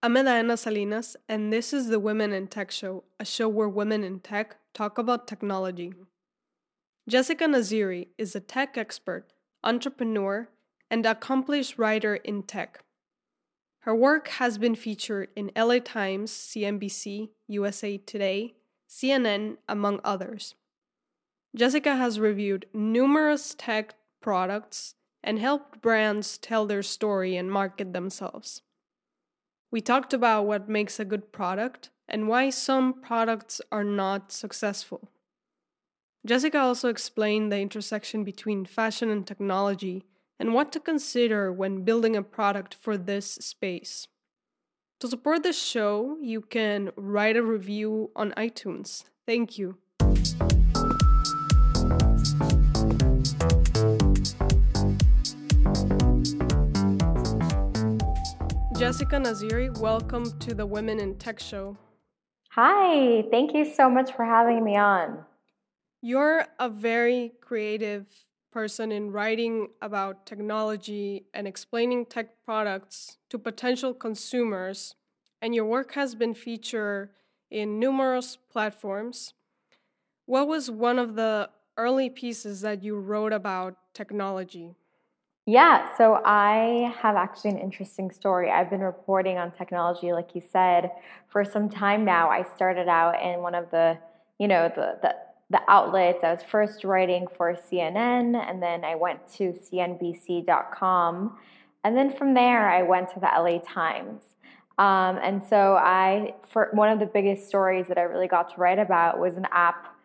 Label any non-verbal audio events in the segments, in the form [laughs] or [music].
I'm Edaena Salinas, and this is the Women in Tech Show, a show where women in tech talk about technology. Jessica Naziri is a tech expert, entrepreneur, and accomplished writer in tech. Her work has been featured in LA Times, CNBC, USA Today, CNN, among others. Jessica has reviewed numerous tech products and helped brands tell their story and market themselves. We talked about what makes a good product and why some products are not successful. Jessica also explained the intersection between fashion and technology and what to consider when building a product for this space. To support this show, you can write a review on iTunes. Thank you. Jessica Naziri, welcome to the Women in Tech Show. Hi, thank you so much for having me on. You're a very creative person in writing about technology and explaining tech products to potential consumers, and your work has been featured in numerous platforms. What was one of the early pieces that you wrote about technology? Yeah, so I have actually an interesting story. I've been reporting on technology, like you said, for some time now. I started out in one of the, you know, the, the, the outlets. I was first writing for CNN, and then I went to CNBC.com. And then from there, I went to the LA Times. Um, and so I, for one of the biggest stories that I really got to write about was an app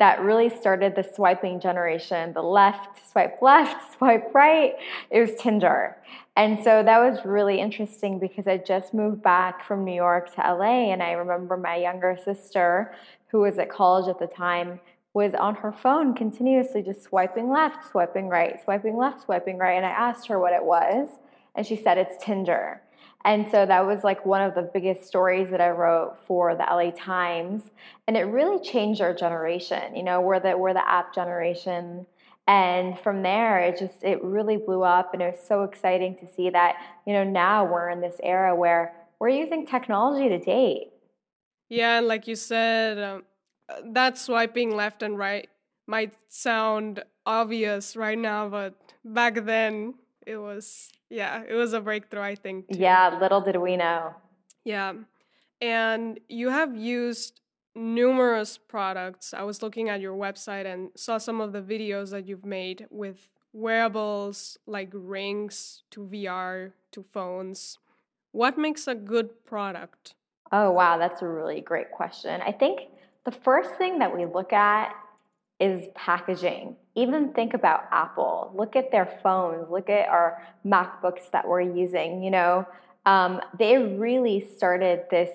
that really started the swiping generation the left, swipe left, [laughs] swipe right. It was Tinder. And so that was really interesting because I just moved back from New York to LA. And I remember my younger sister, who was at college at the time, was on her phone continuously just swiping left, swiping right, swiping left, swiping right. And I asked her what it was. And she said it's Tinder. And so that was like one of the biggest stories that I wrote for the LA Times. And it really changed our generation. You know, we're the we're the app generation. And from there it just it really blew up and it was so exciting to see that, you know, now we're in this era where we're using technology to date. Yeah, and like you said, um, that swiping left and right might sound obvious right now, but back then it was yeah, it was a breakthrough, I think. Too. Yeah, little did we know. Yeah. And you have used numerous products. I was looking at your website and saw some of the videos that you've made with wearables like rings to VR to phones. What makes a good product? Oh, wow, that's a really great question. I think the first thing that we look at is packaging. Even think about Apple. Look at their phones. Look at our MacBooks that we're using. You know, um, they really started this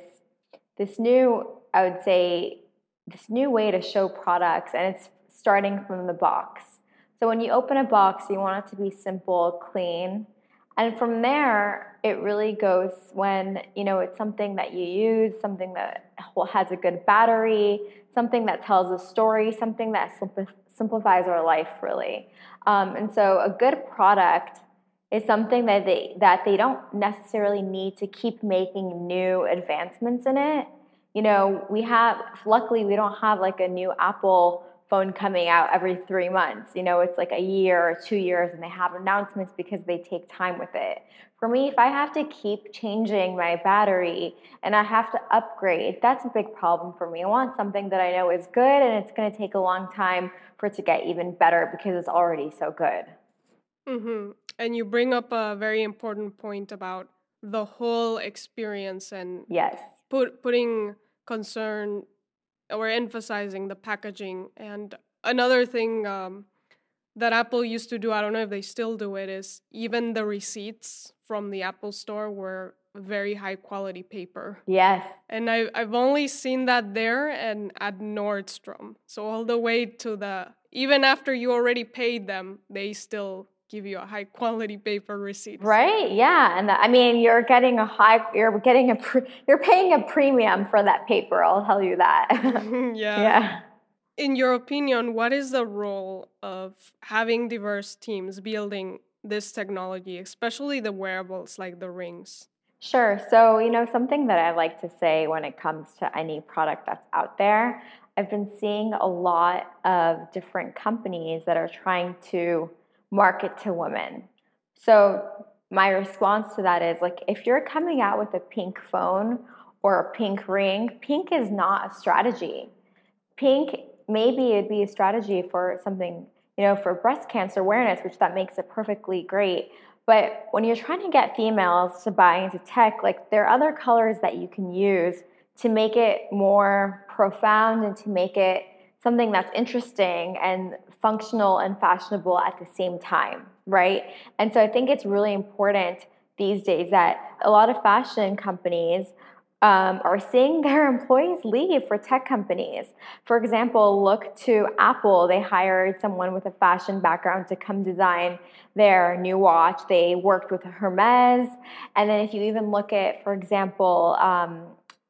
this new, I would say, this new way to show products, and it's starting from the box. So when you open a box, you want it to be simple, clean, and from there, it really goes when you know it's something that you use, something that has a good battery, something that tells a story, something that simplifies our life really. Um, and so a good product is something that they that they don't necessarily need to keep making new advancements in it. You know, we have luckily we don't have like a new Apple phone coming out every three months. You know, it's like a year or two years, and they have announcements because they take time with it. For me, if I have to keep changing my battery and I have to upgrade, that's a big problem for me. I want something that I know is good and it's going to take a long time for it to get even better because it's already so good. Mm-hmm. And you bring up a very important point about the whole experience and yes, put, putting concern or emphasizing the packaging. And another thing um, that Apple used to do, I don't know if they still do it, is even the receipts from the Apple store were very high quality paper. Yes. And I, I've only seen that there and at Nordstrom. So all the way to the, even after you already paid them, they still give you a high quality paper receipt. Right? Yeah, and the, I mean, you're getting a high, you're getting a, pre, you're paying a premium for that paper. I'll tell you that. [laughs] yeah. Yeah. In your opinion, what is the role of having diverse teams building this technology, especially the wearables like the rings? Sure. So, you know, something that I like to say when it comes to any product that's out there, I've been seeing a lot of different companies that are trying to market to women. So, my response to that is like, if you're coming out with a pink phone or a pink ring, pink is not a strategy. Pink, maybe it'd be a strategy for something, you know, for breast cancer awareness, which that makes it perfectly great. But when you're trying to get females to buy into tech, like there are other colors that you can use to make it more profound and to make it something that's interesting and functional and fashionable at the same time, right? And so I think it's really important these days that a lot of fashion companies um, are seeing [laughs] their employees leave for tech companies. For example, look to Apple. They hired someone with a fashion background to come design their new watch. They worked with Hermes. And then if you even look at, for example, um,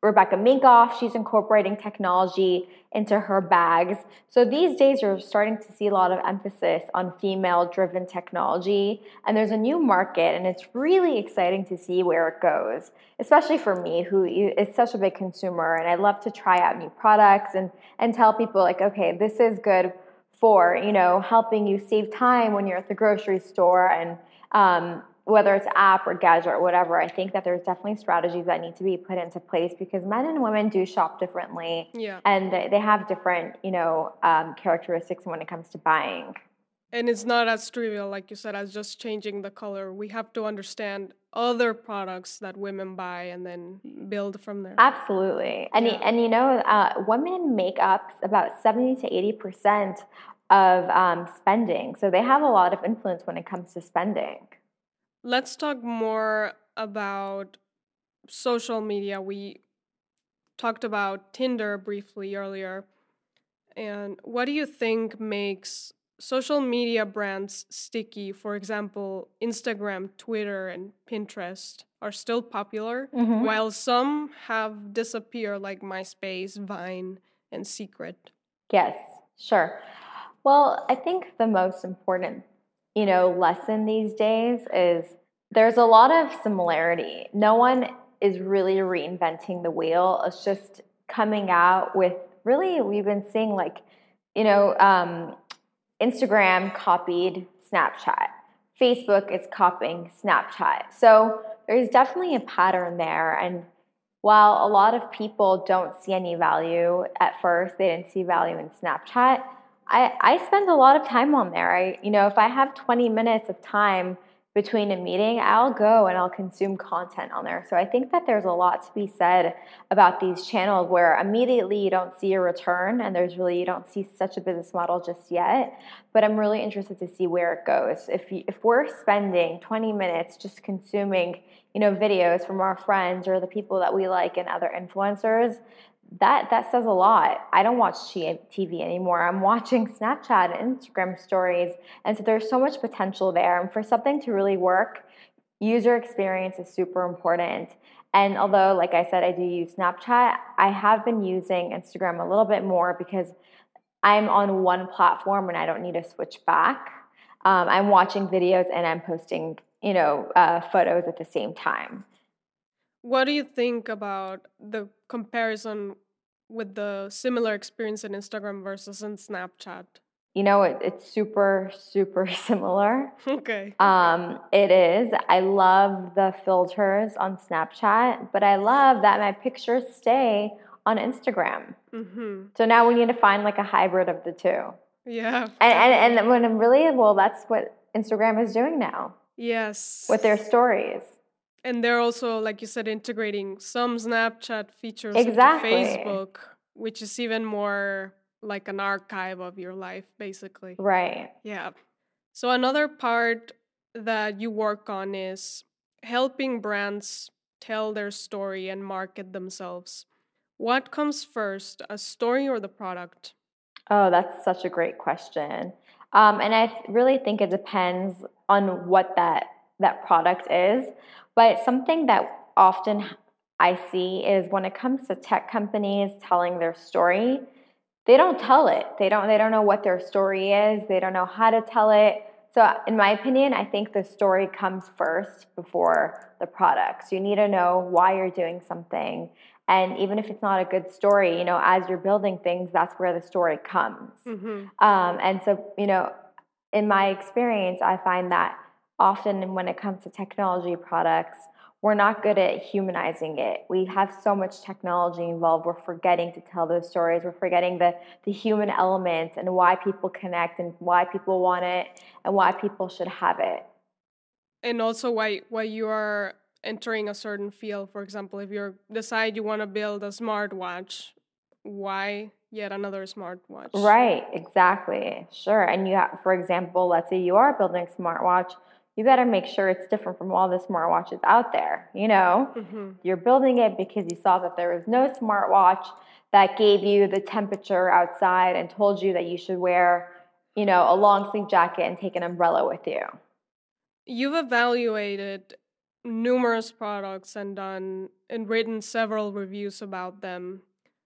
Rebecca Minkoff, she's incorporating technology into her bags. So these days, you're starting to see a lot of emphasis on female driven technology. And there's a new market, and it's really exciting to see where it goes, especially for me, who is such a big consumer. And I love to try out new products and, and tell people, like, okay, this is good for you know helping you save time when you're at the grocery store and um, whether it's app or gadget or whatever, I think that there's definitely strategies that need to be put into place because men and women do shop differently. Yeah. And they have different, you know, um, characteristics when it comes to buying. And it's not as trivial, like you said, as just changing the color. We have to understand other products that women buy and then build from there. Absolutely. And, yeah. and you know, uh, women make up about 70 to 80% of um, spending. So they have a lot of influence when it comes to spending. Let's talk more about social media. We talked about Tinder briefly earlier. And what do you think makes social media brands sticky? For example, Instagram, Twitter, and Pinterest are still popular, mm-hmm. while some have disappeared, like MySpace, Vine, and Secret. Yes, sure. Well, I think the most important you know, lesson these days is there's a lot of similarity. No one is really reinventing the wheel. It's just coming out with really, we've been seeing like, you know, um, Instagram copied Snapchat, Facebook is copying Snapchat. So there's definitely a pattern there. And while a lot of people don't see any value at first, they didn't see value in Snapchat. I, I spend a lot of time on there. I, you know, if I have 20 minutes of time between a meeting, I'll go and I'll consume content on there. So I think that there's a lot to be said about these channels where immediately you don't see a return and there's really you don't see such a business model just yet. But I'm really interested to see where it goes. If you, if we're spending 20 minutes just consuming, you know, videos from our friends or the people that we like and other influencers, that that says a lot. I don't watch TV anymore. I'm watching [laughs] Snapchat and Instagram stories, and so there's so much potential there. And for something to really work, user experience is super important. And although, like I said, I do use Snapchat, I have been using Instagram a little bit more because I'm on one platform and I don't need to switch back. Um, I'm watching videos and I'm posting, you know, uh, photos at the same time. What do you think about the comparison with the similar experience in Instagram versus in Snapchat? You know, it, it's super, super [laughs] similar. Okay. Um, it is. I love the filters on Snapchat, but I love that my pictures stay on Instagram. Mm-hmm. So now we need to find like a hybrid of the two. Yeah. And, and, and when I'm really, well, that's what Instagram is doing now. Yes. With their stories and they're also like you said integrating some snapchat features exactly. facebook which is even more like an archive of your life basically. Right. Yeah. So another part that you work on is helping brands tell their story and market themselves. What comes first a story or the product? Oh that's such a great question. Um, and i really think it depends on what that that product is but something that often I see is when it comes to tech companies telling their story, they don't tell it. They don't they don't know what their story is. They don't know how to tell it. So, in my opinion, I think the story comes first before the products. You need to know why you're doing something. And even if it's not a good story, you know, as you're building things, that's where the story comes. Mm-hmm. Um, and so, you know, in my experience, I find that often when it comes to technology products, we're not good at humanizing it. We have so much technology involved. We're forgetting to tell those stories. We're forgetting the, the human element and why people connect and why people want it and why people should have it. And also why why you are entering a certain field. For example, if you decide you want to build a smartwatch, why yet another smartwatch? Right, exactly. Sure. And you have, for example, let's say you are building a smartwatch you better make sure it's different from all the smartwatches out there. You know, mm-hmm. you're building it because you saw that there was no smartwatch that gave you the temperature outside and told you that you should wear, you know, a long sleeve jacket and take an umbrella with you. You've evaluated numerous products and done and written several reviews about them.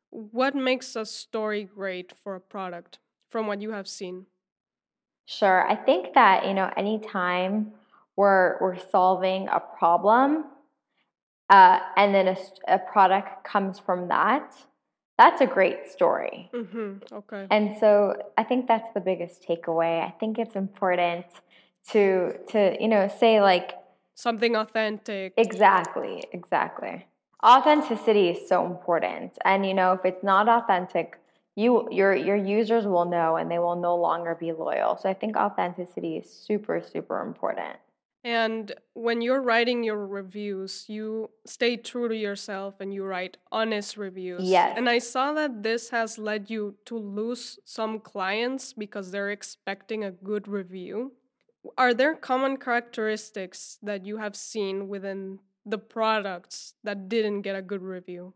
What makes a story great for a product from what you have seen? Sure. I think that, you know, anytime we're, we're solving a problem uh, and then a, a, product comes from that, that's a great story. Mm-hmm. Okay. And so I think that's the biggest takeaway. I think it's important to to you know say like something authentic. Exactly. Exactly. Authenticity is so important, and you know if it's not authentic, you your your users will know and they will no longer be loyal. So I think authenticity is super super important. And when you're writing your reviews, you stay true to yourself and you write honest reviews. Yes. And I saw that this has led you to lose some clients because they're expecting a good review. Are there common characteristics that you have seen within the products that didn't get a good review?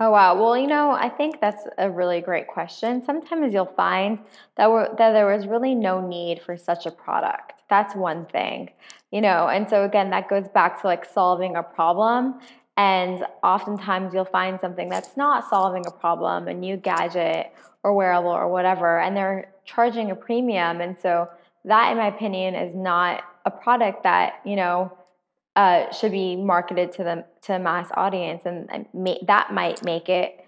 Oh wow. Well, you know, I think that's a really great question. Sometimes you'll find that that there was really no need for such a product. That's one thing. You know, and so again, that goes back to like solving a problem and oftentimes you'll find something that's not solving a problem, a new gadget or wearable or whatever, and they're charging a premium. And so that in my opinion is not a product that, you know, uh, should be marketed to the to a mass audience, and, that might make it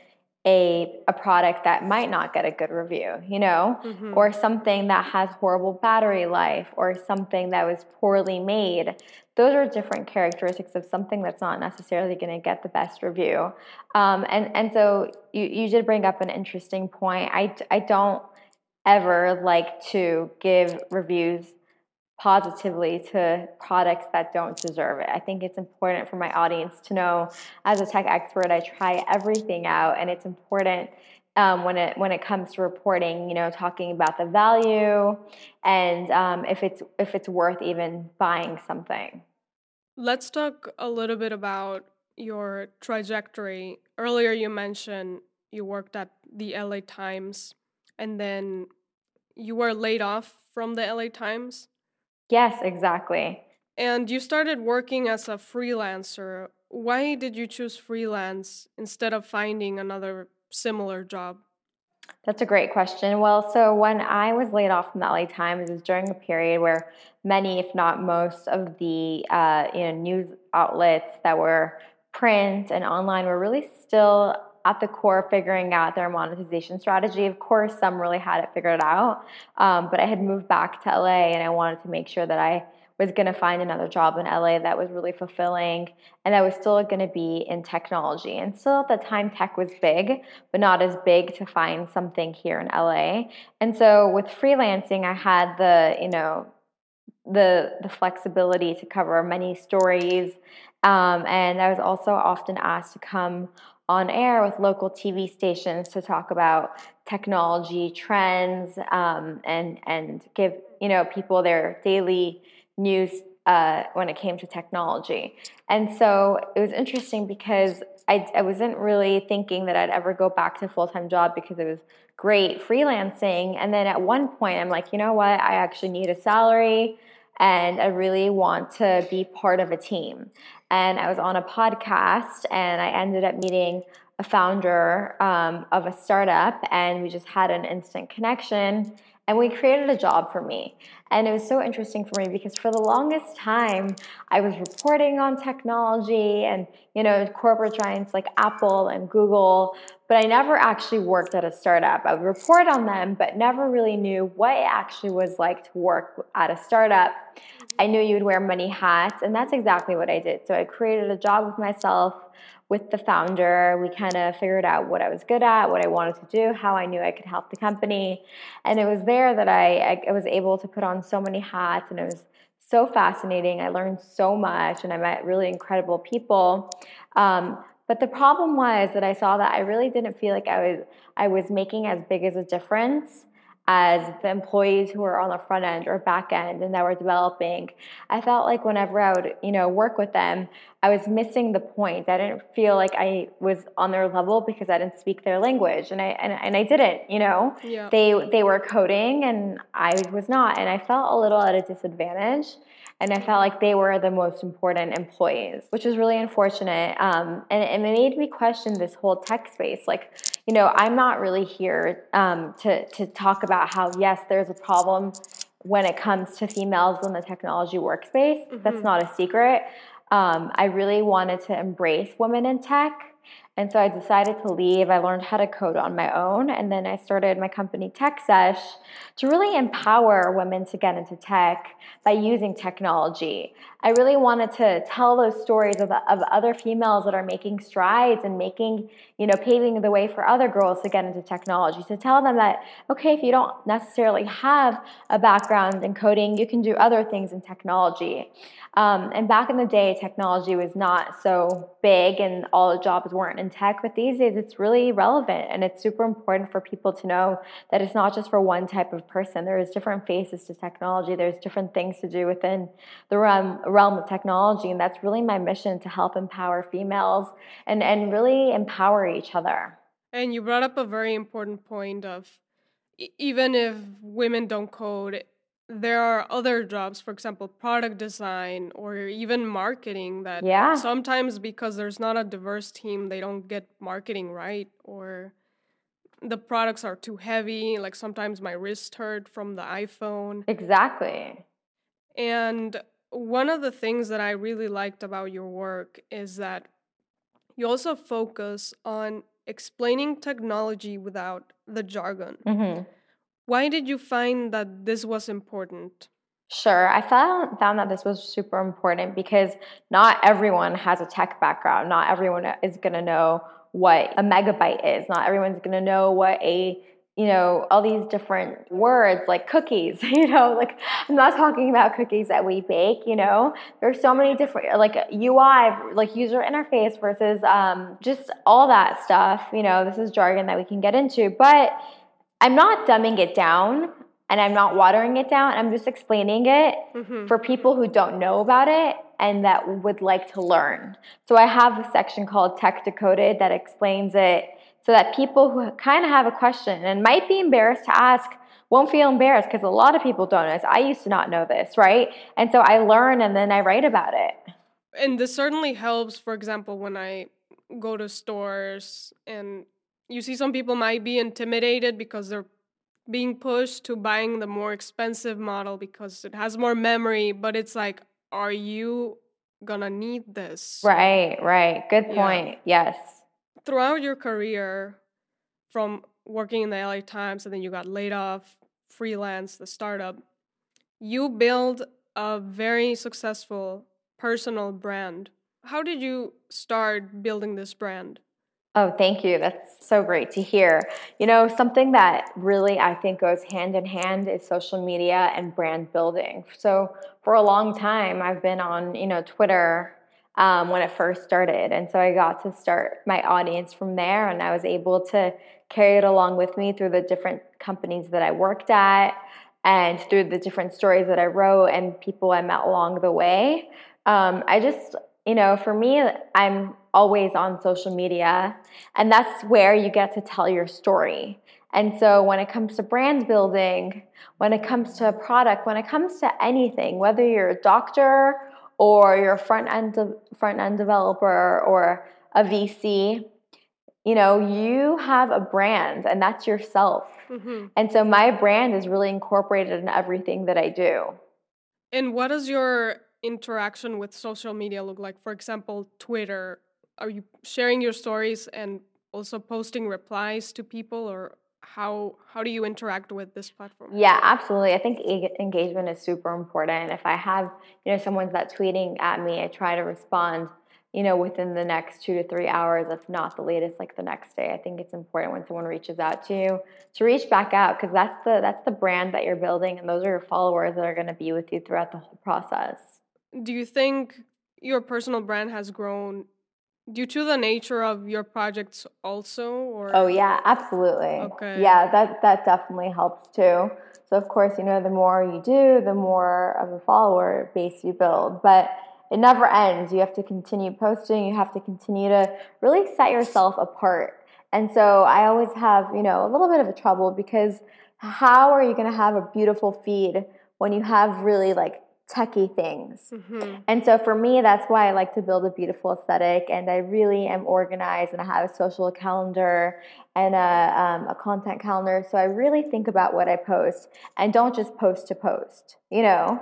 a a product that might not get a good review, you know, mm-hmm. or something that has horrible battery life, or something that was poorly made. Those are different characteristics of something that's not necessarily going to get the best review. Um, and and so you you did bring up an interesting point. I I don't ever like to give reviews positively to products that don't deserve it. I think it's important for my audience to know as a tech expert, I try everything out, and it's important. Um, when it when it comes to reporting, you know, talking about the value and um, if it's if it's worth even buying something. Let's talk a little bit about your trajectory. Earlier, you mentioned you worked at the LA Times, and then you were laid off from the LA Times. Yes, exactly. And you started working as a freelancer. Why did you choose freelance instead of finding another similar job? That's a great question. Well, so when I was laid off from the LA Times, it was during a period where many, if not most, of the uh, you know news outlets that were print and online were really still at the core figuring out their monetization strategy. Of course, some really had it figured out, um, but I had moved back to LA and I wanted to make sure that I was going to find another job in LA that was really fulfilling and that was still going to be in technology. And still at the time, tech was big, but not as big to find something here in LA. And so with freelancing, I had the, you know, the the flexibility to cover many stories um, and I was also often asked to come on air with local TV stations to talk about technology trends um, and and give you know people their daily news uh, when it came to technology. And so it was interesting because I, I wasn't really thinking that I'd ever go back to full time job because it was great freelancing. And then at one point, I'm like, you know what? I actually need a salary and I really want to be part of a team and I was on a podcast, and I ended up meeting a founder um, of a startup, and we just had an instant connection. And we created a job for me. And it was so interesting for me because for the longest time, I was reporting on technology and, you know, corporate giants like Apple and Google, but I never actually worked at a startup. I would report on them, but never really knew what it actually was like to work at a startup. I knew you would wear many hats, and that's exactly what I did. So I created a job with myself with the founder. We kind of figured out what I was good at, what I wanted to do, how I knew I could help the company. And it was there that I, I was able to put on so many hats, and it was so fascinating. I learned so much, and I met really incredible people. Um, but the problem was that I saw that I really didn't feel like I was I was making as big as a difference as the employees who were on the front end or back end and that were developing. I felt like whenever I would, you know, work with them, I was missing the point. I didn't feel like I was on their level because I didn't speak their language and I and, and I didn't, you know. Yeah. They they were coding and I was not and I felt a little at a disadvantage and I felt like they were the most important employees, which was really unfortunate. Um, and, and, it made me question this whole tech space. Like, you know, I'm not really here um, to to talk about how yes, there's a problem when it comes to females in the technology workspace. Mm-hmm. That's not a secret. Um, I really wanted to embrace women in tech and so I decided to leave. I learned how to code on my own. And then I started my company TechSesh to really empower women to get into tech by using technology. I really wanted to tell those stories of, of other females that are making strides and making, you know, paving the way for other girls to get into technology. To tell them that, okay, if you don't necessarily have a background in coding, you can do other things in technology. Um, and back in the day, technology was not so big and all the jobs weren't in tech, but these days it's really relevant and it's super important for people to know that it's not just for one type of person. There's different faces to technology, there's different things to do within the realm, realm of technology, and that's really my mission to help empower females and, and really empower each other. And you brought up a very important point of even if women don't code, there are other jobs, for example, product design or even marketing that yeah. sometimes because there's not a diverse team, they don't get marketing right or the products are too heavy. Like sometimes my wrist hurt from the iPhone. Exactly. And one of the things that I really liked about your work is that you also focus on explaining technology without the jargon. Mm-hmm. Why did you find that this was important? Sure, I found found that this was super important because not everyone has a tech background. Not everyone is going to know what a megabyte is. Not everyone's going to know what a you know all these different words like cookies [laughs] you know like i'm not talking about cookies that we bake you know there's so many different like ui like user interface versus um, just all that stuff you know this is jargon that we can get into but I'm not dumbing it down and I'm not watering it down. I'm just explaining it mm-hmm. for people who don't know about it and that would like to learn. So I have a section called Tech Decoded that explains it so that people who kind of have a question and might be embarrassed to ask won't feel embarrassed because a lot of people don't know this. I used to not know this, right? And so I learn and then I write about it. And this certainly helps, for example, when I go to stores and you see some people might be intimidated because they're being pushed to buying the more expensive model because it has more memory but it's like are you gonna need this? Right right. Good point. Yeah. yes. Throughout your career from working in the la times and then you got laid off freelance the startup you build a very successful personal brand. How did you start building this brand Oh, thank you. That's so great to hear. You know, something that really I think goes hand in hand is social media and brand building. So, for a long time, I've been on, you know, Twitter um, when it first started. And so I got to start my audience from there, and I was able to carry it along with me through the different companies that I worked at and through the different stories that I wrote and people I met along the way. Um, I just, you know, for me, I'm always on social media, and that's where you get to tell your story. And so, when it comes to brand building, when it comes to a product, when it comes to anything, whether you're a doctor or you're a front end de- front end developer or a VC, you know, you have a brand and that's yourself. Mm-hmm. And so my brand is really incorporated in everything that I do. And what does your interaction with social media look like? For example, Twitter. Are you sharing your stories and also posting replies to people or how how do you interact with this platform? Yeah, absolutely. I think engagement is super important. If I have, you know, someone's that tweeting at me, I try to respond, you know, within the next 2 to 3 hours, if not the latest like the next day. I think it's important when someone reaches out to you to reach back out because that's the that's the brand that you're building and those are your followers that are going to be with you throughout the whole process. Do you think your personal brand has grown due to the nature of your projects also or Oh yeah, uh, absolutely. Okay. Yeah, that that definitely helps too. So of course, you know, the more you do, the more of a follower base you build. But it never ends. You have to continue posting, you have to continue to really set yourself apart. And so I always have, you know, a little bit of a trouble because how are you going to have a beautiful feed when you have really like techie things. Mhm. And so for me, that's why I like to build a beautiful aesthetic. And I really am organized and I have a social calendar and a, um, a content calendar. So I really think about what I post and don't just post to post, you know?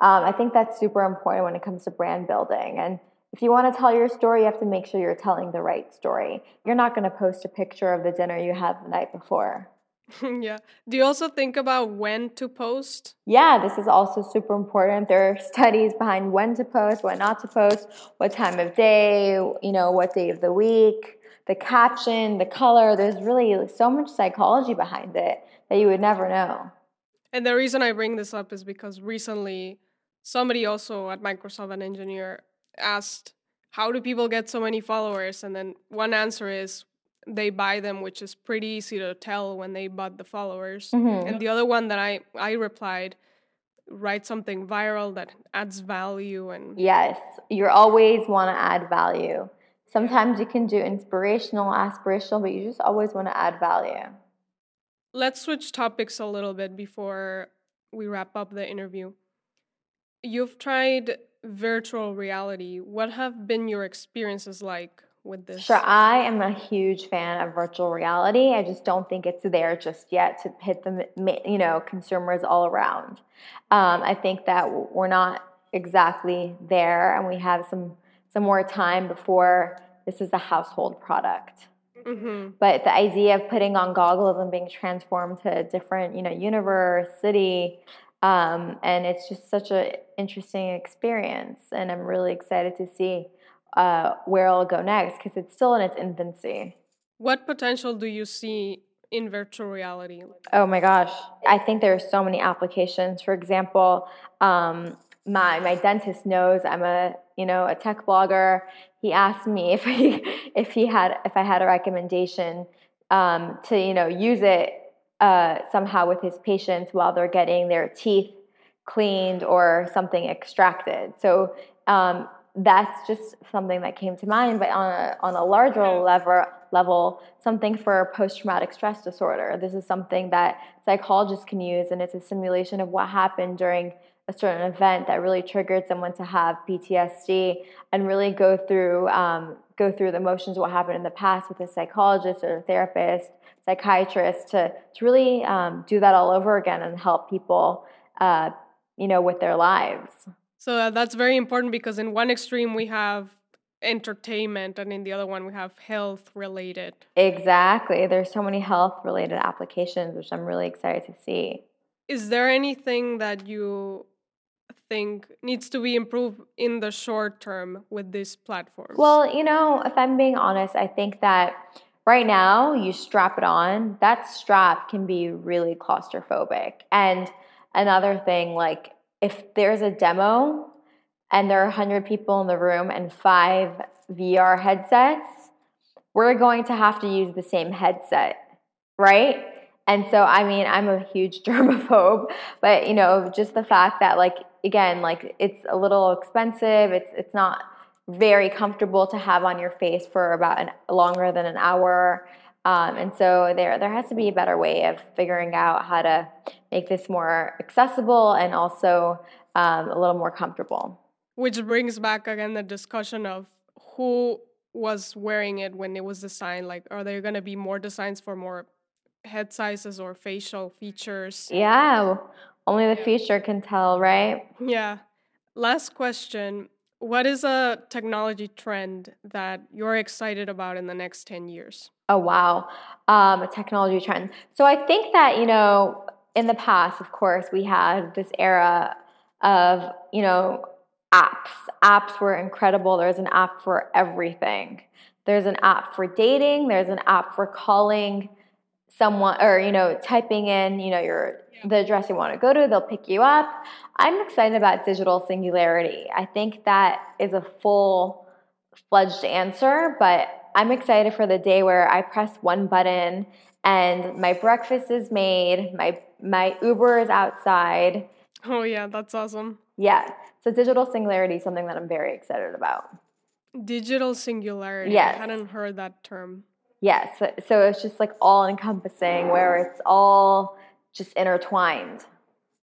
Um, I think that's super important when it comes to brand building. And if you want to tell your story, you have to make sure you're telling the right story. You're not going to post a picture of the dinner you had the night before. [laughs] yeah. Do you also think about when to post? Yeah, this is also super important. There are studies behind when to post, when not to post, what time of day, you know, what day of the week, the caption, the color. There's really so much psychology behind it that you would never know. And the reason I bring this up is because recently somebody also at Microsoft, an engineer, asked, How do people get so many followers? And then one answer is they buy them, which is pretty easy to tell when they bought the followers. Mhm. And the other one that I, I replied, write something viral that adds value and Yes, you always want to add value. Sometimes you can do inspirational, aspirational, but you just always want to add value. Let's switch topics a little bit before we wrap up the interview. You've tried virtual reality. What have been your experiences like with this? Sure, I am a huge fan of virtual reality. I just don't think it's there just yet to hit the you know consumers all around. Um, I think that we're not exactly there, and we have some some more time before this is a household product. hmm But the idea of putting on goggles and being transformed to a different you know universe, city, um, and it's just such an interesting experience, and I'm really excited to see uh, where it'll go next because it's still in its infancy. What potential do you see in virtual reality? Oh my gosh, I think there are so many applications. For example, um, my my dentist knows I'm a you know a tech blogger. He asked me [laughs] if he if he had if I had a recommendation um, to you know use it uh, somehow with his patients while they're getting their teeth cleaned or something extracted. So um, that's just something that came to mind. But on a, on a larger level, level, something for post traumatic stress disorder. This is something that psychologists can use, and it's a simulation of what happened during a certain event that really triggered someone to have PTSD and really go through um, go through the motions of what happened in the past with a psychologist or a therapist, psychiatrist to to really um, do that all over again and help people, uh, you know, with their lives. So uh, that's very important because in one extreme we have entertainment and in the other one we have health related. Exactly. There's so many health related applications, which I'm really excited to see. Is there anything that you think needs to be improved in the short term with these platforms? Well, you know, if I'm being honest, I think that right now you strap it on, that strap can be really claustrophobic. And another thing, like if there's a demo and there are 100 people in the room and five VR headsets, we're going to have to use the same headset, right? And so, I mean, I'm a huge [laughs] germaphobe, but you know, just the fact that, like, again, like it's a little expensive. It's it's not very comfortable to have on your face for about an longer than an hour. Um, and so there there has to be a better way of figuring out how to make this more accessible and also um, a little more comfortable. Which brings back again the discussion of who was wearing it when it was designed? Like, are there going to be more designs for more head sizes or facial features? Yeah, only the future can tell, right? Yeah. Last question. What is a technology trend that you're excited about in the next 10 years? Oh, wow. Um, a technology trend. So I think that, you know, in the past, of course, we had this era of, you know, apps. Apps were incredible. There's an app for everything. There's an app for dating, there's an app for calling someone or you know typing in you know your the address you want to go to they'll pick you up i'm excited about digital singularity i think that is a full fledged answer but i'm excited for the day where i press one button and my breakfast is made my my uber is outside oh yeah that's awesome yeah so digital singularity is something that i'm very excited about digital singularity yes i hadn't heard that term Yes. So, so it's just like all encompassing where it's all just intertwined.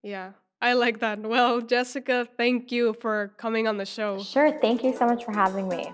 Yeah. I like that. Well, Jessica, thank you for coming on the show. Sure. Thank you so much for having me.